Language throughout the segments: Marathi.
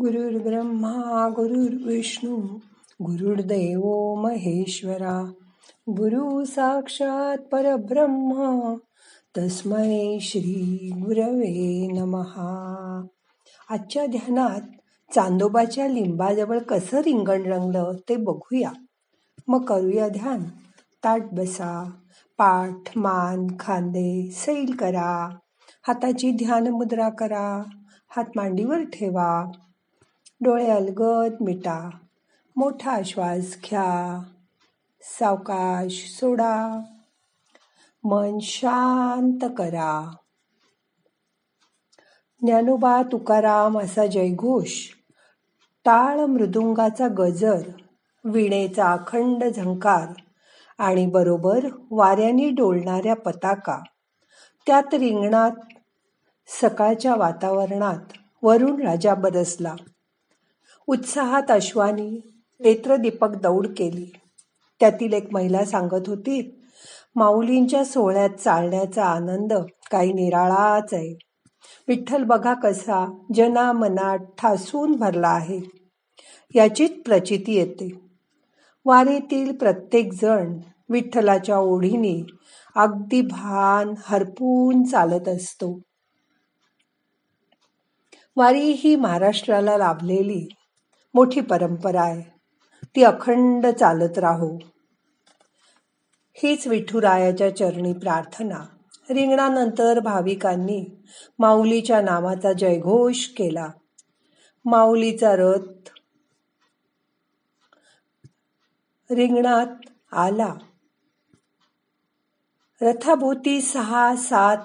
गुरुर्ब्रह्मा गुरुर्विष्णू गुरुर्देव महेश्वरा गुरु साक्षात परब्रह्म तस्मै श्री गुरवे नमहा आजच्या ध्यानात चांदोबाच्या लिंबाजवळ कसं रिंगण रंगलं ते बघूया. मग करूया ध्यान. ताट बसा पाठ मान खांदे सैल करा. हाताची ध्यान मुद्रा करा. हात मांडीवर ठेवा. डोळे अलगद मिटा. मोठा श्वास घ्या. सावकाश सोडा. मन शांत करा. ज्ञानोबा तुकाराम असा जयघोष टाळ मृदुंगाचा गजर विणेचा अखंड झंकार आणि बरोबर वाऱ्याने डोलणाऱ्या पताका. त्यात रिंगणात सकाळच्या वातावरणात वरुण राजा बरसला. उत्साहात अश्वानी नेत्रदीपक दौड केली. त्यातील एक महिला सांगत होती माऊलींच्या सोहळ्यात चालण्याचा आनंद काही निराळाच आहे. विठ्ठल बघा कसा जना मनात ठासून भरला आहे. याचीच प्रचिती येते. वारीतील प्रत्येक जण विठ्ठलाच्या ओढीने अगदी भान हरपून चालत असतो. वारी ही महाराष्ट्राला लाभलेली मोठी परंपरा आहे. ती अखंड चालत राहो. हीच विठुरायाच्या चरणी प्रार्थना. रिंगणानंतर भाविकांनी माऊलीच्या नावाचा जयघोष केला. माऊलीचा रथ रिंगणात आला. रथाभोवती सहा सात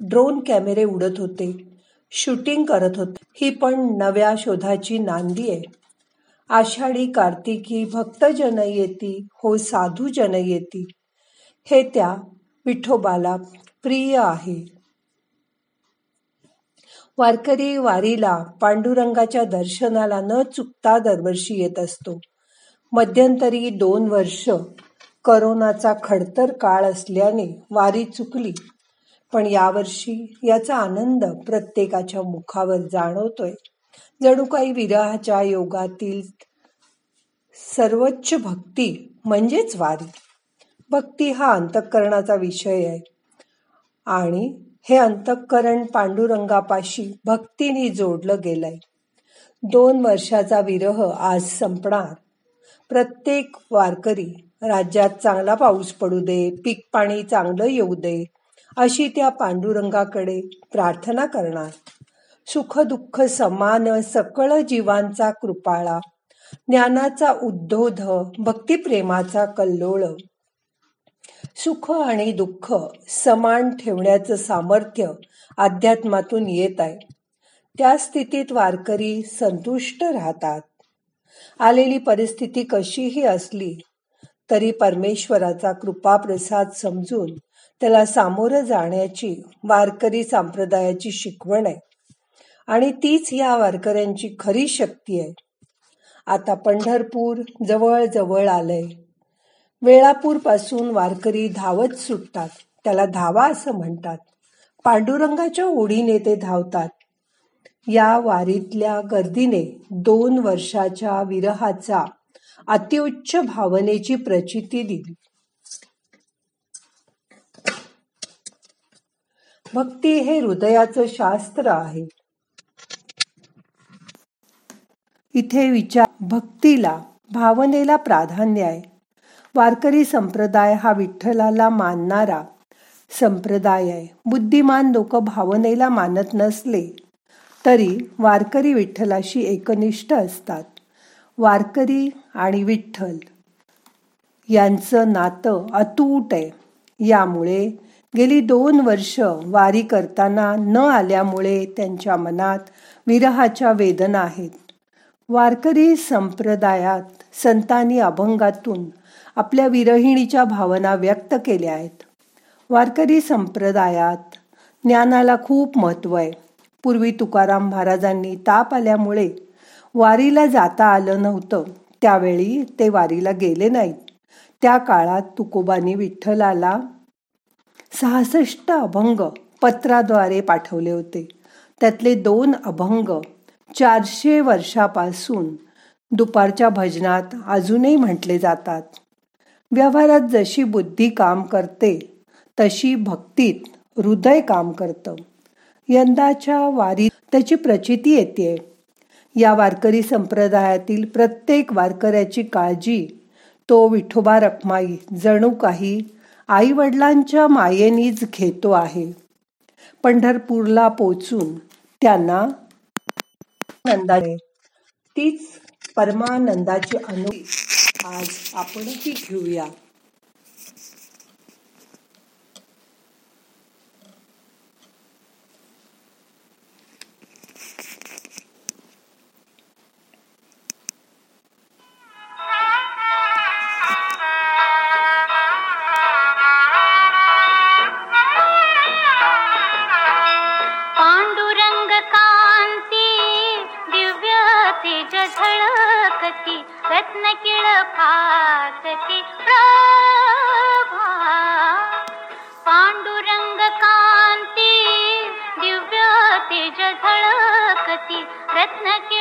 ड्रोन कॅमेरे उडत होते. शूटिंग करत होते. ही पण नव्या शोधाची नांदी आहे. आषाढी कार्तिकी भक्तजन येती हो साधू जन येती हे त्या विठोबाला प्रिय आहे. वारकरी वारीला पांडुरंगाच्या दर्शनाला न चुकता दरवर्षी येत असतो. मध्यंतरी दोन वर्ष करोनाचा खडतर काळ असल्याने वारी चुकली. पण यावर्षी याचा आनंद प्रत्येकाच्या मुखावर जाणवतोय. जणू काही विरहाच्या योगातील सर्वोच्च भक्ती म्हणजेच वारी. भक्ती हा अंतःकरणाचा विषय आहे. आणि हे अंतःकरण पांडुरंगापाशी भक्तीने जोडलं गेलंय. दोन वर्षाचा विरह आज संपणार. प्रत्येक वारकरी राज्यात चांगला पाऊस पडू दे पीक पाणी चांगलं येऊ दे अशी त्या पांडुरंगाकडे प्रार्थना करणार. सुख दुःख समान सकळ जीवांचा कृपाळा. ज्ञानाचा उद्धोध भक्तिप्रेमाचा कल्लोळ. सुख आणि दुःख समान ठेवण्याचं सामर्थ्य अध्यात्मातून येत आहे. त्या स्थितीत वारकरी संतुष्ट राहतात. आलेली परिस्थिती कशीही असली तरी परमेश्वराचा कृपा प्रसाद समजून त्याला सामोरं जाण्याची वारकरी संप्रदायाची शिकवण आहे. आणि तीच या वारकऱ्यांची खरी शक्ती आहे. आता पंढरपूर जवळ जवळ आलंय. वेळापूरपासून वारकरी धावत सुटतात. त्याला धावा असं म्हणतात. पांडुरंगाच्या ओढीने ते धावतात. या वारीतल्या गर्दीने दोन वर्षाच्या विरहाचा अतिउच्च भावनेची प्रचिती दिली. भक्ती हे हृदयाचं शास्त्र आहे. इथे विचार भक्तीला भावनेला प्राधान्य आहे. वारकरी संप्रदाय हा विठ्ठलाला मानणारा संप्रदाय आहे. बुद्धिमान लोक भावनेला मानत नसले तरी वारकरी विठ्ठलाशी एकनिष्ठ असतात. वारकरी आणि विठ्ठल यांचं नातं अतूट आहे. यामुळे गेली दोन वर्ष वारी करताना न आल्यामुळे त्यांच्या मनात विरहाच्या वेदना आहेत. वारकरी संप्रदायात संतांनी अभंगातून आपल्या विरहिणीच्या भावना व्यक्त केल्या आहेत. वारकरी संप्रदायात ज्ञानाला खूप महत्त्व आहे. पूर्वी तुकाराम महाराजांनी ताप आल्यामुळे वारीला जाता आलं नव्हतं. त्यावेळी ते वारीला गेले नाहीत. त्या काळात तुकोबानी विठ्ठलाला सहासष्ट अभंग पत्राद्वारे पाठवले होते. त्यातले दोन अभंग चारशे वर्षापासून दुपारच्या भजनात अजूनही म्हटले जातात. व्यवहारात जशी बुद्धी काम करते तशी भक्तीत हृदय काम करतं. यंदाच्या वारीत त्याची प्रचिती येते या वारकरी संप्रदायातील प्रत्येक वारकऱ्याची काळजी तो विठोबा रखमाई जणू काही आई वडिलांच्या मायेनीच घेतो आहे. पंढरपूरला पोचून त्यांना नंदाचे तीच परमानंदाची अनुभूती आज आपणही घेऊया. रत्न के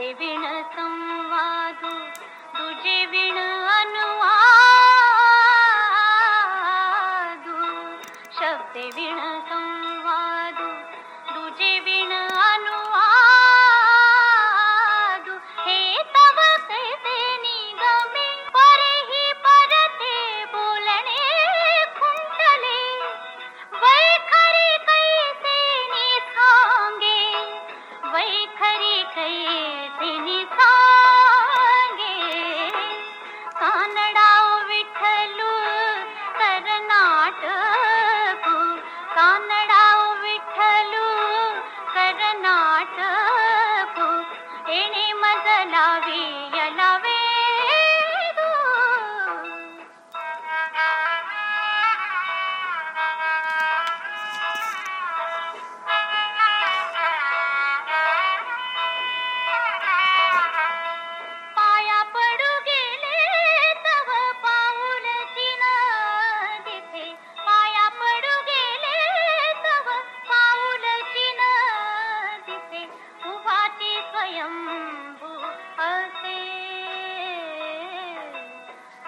ते विण संवादु तुझे विण अनु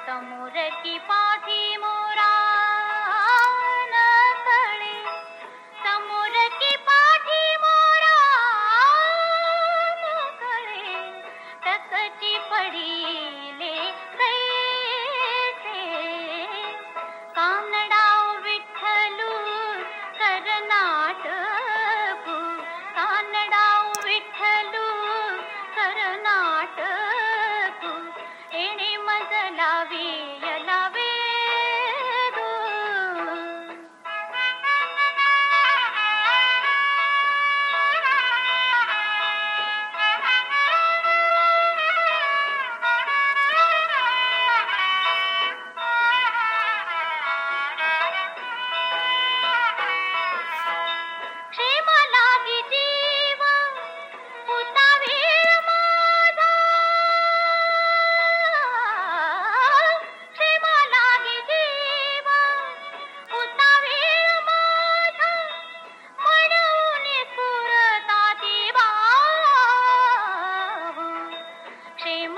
तमूरे किपा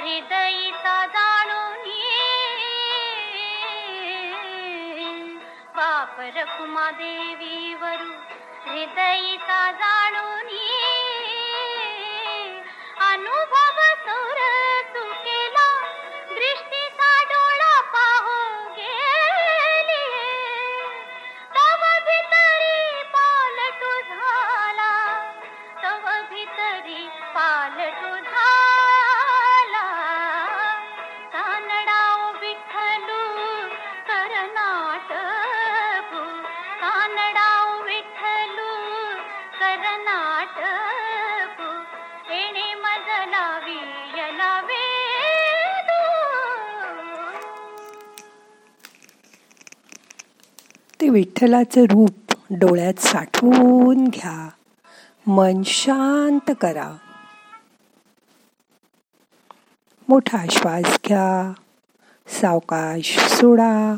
हृदयिता दाणोनि पाप रकुमा देवी वरु हृदयिता दाणोनि अनुभव ते विठ्ठलाचं रूप डोळ्यात साठवून घ्या. मन शांत करा. मोठा श्वास घ्या. सावकाश सोडा.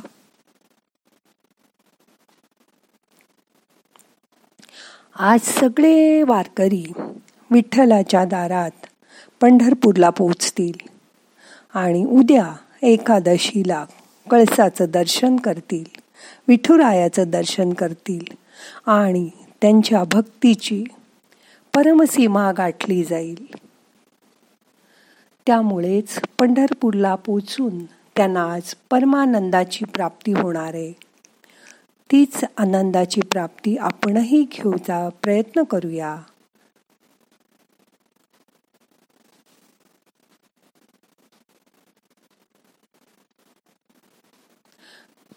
आज सगळे वारकरी विठ्ठलाच्या दारात पंढरपूरला पोचतील आणि उद्या एकादशीला कळसाचं दर्शन करतील. विठुरायाचं दर्शन करतील आणि त्यांच्या भक्तीची परमसीमा गाठली जाईल. त्यामुळेच पंढरपूरला पोचून त्यांना आज परमानंदाची प्राप्ती होणार आहे. तीच आनंदाची प्राप्ती आपणही घेऊचा प्रयत्न करूया.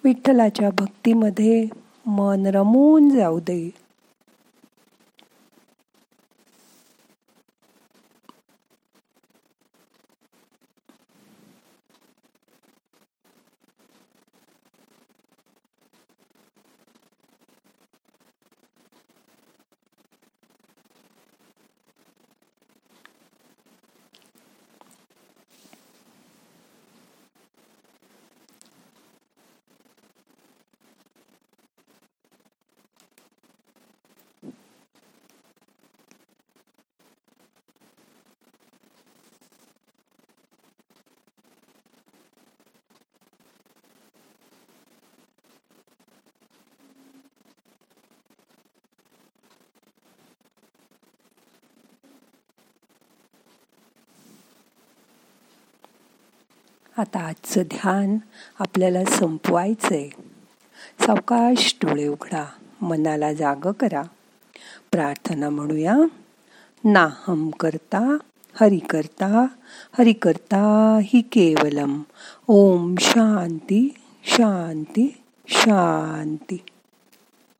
विठ्ठलाच्या भक्तीमध्ये मन रमून जाऊ दे. आता आजचं ध्यान आपल्याला संपवायचं आहे सावकाश डोळे उघडा मनाला जाग करा. प्रार्थना म्हणूया. नाहम करता हरि करता हरि करता हि केवलम. ओम शांती शांती शांती.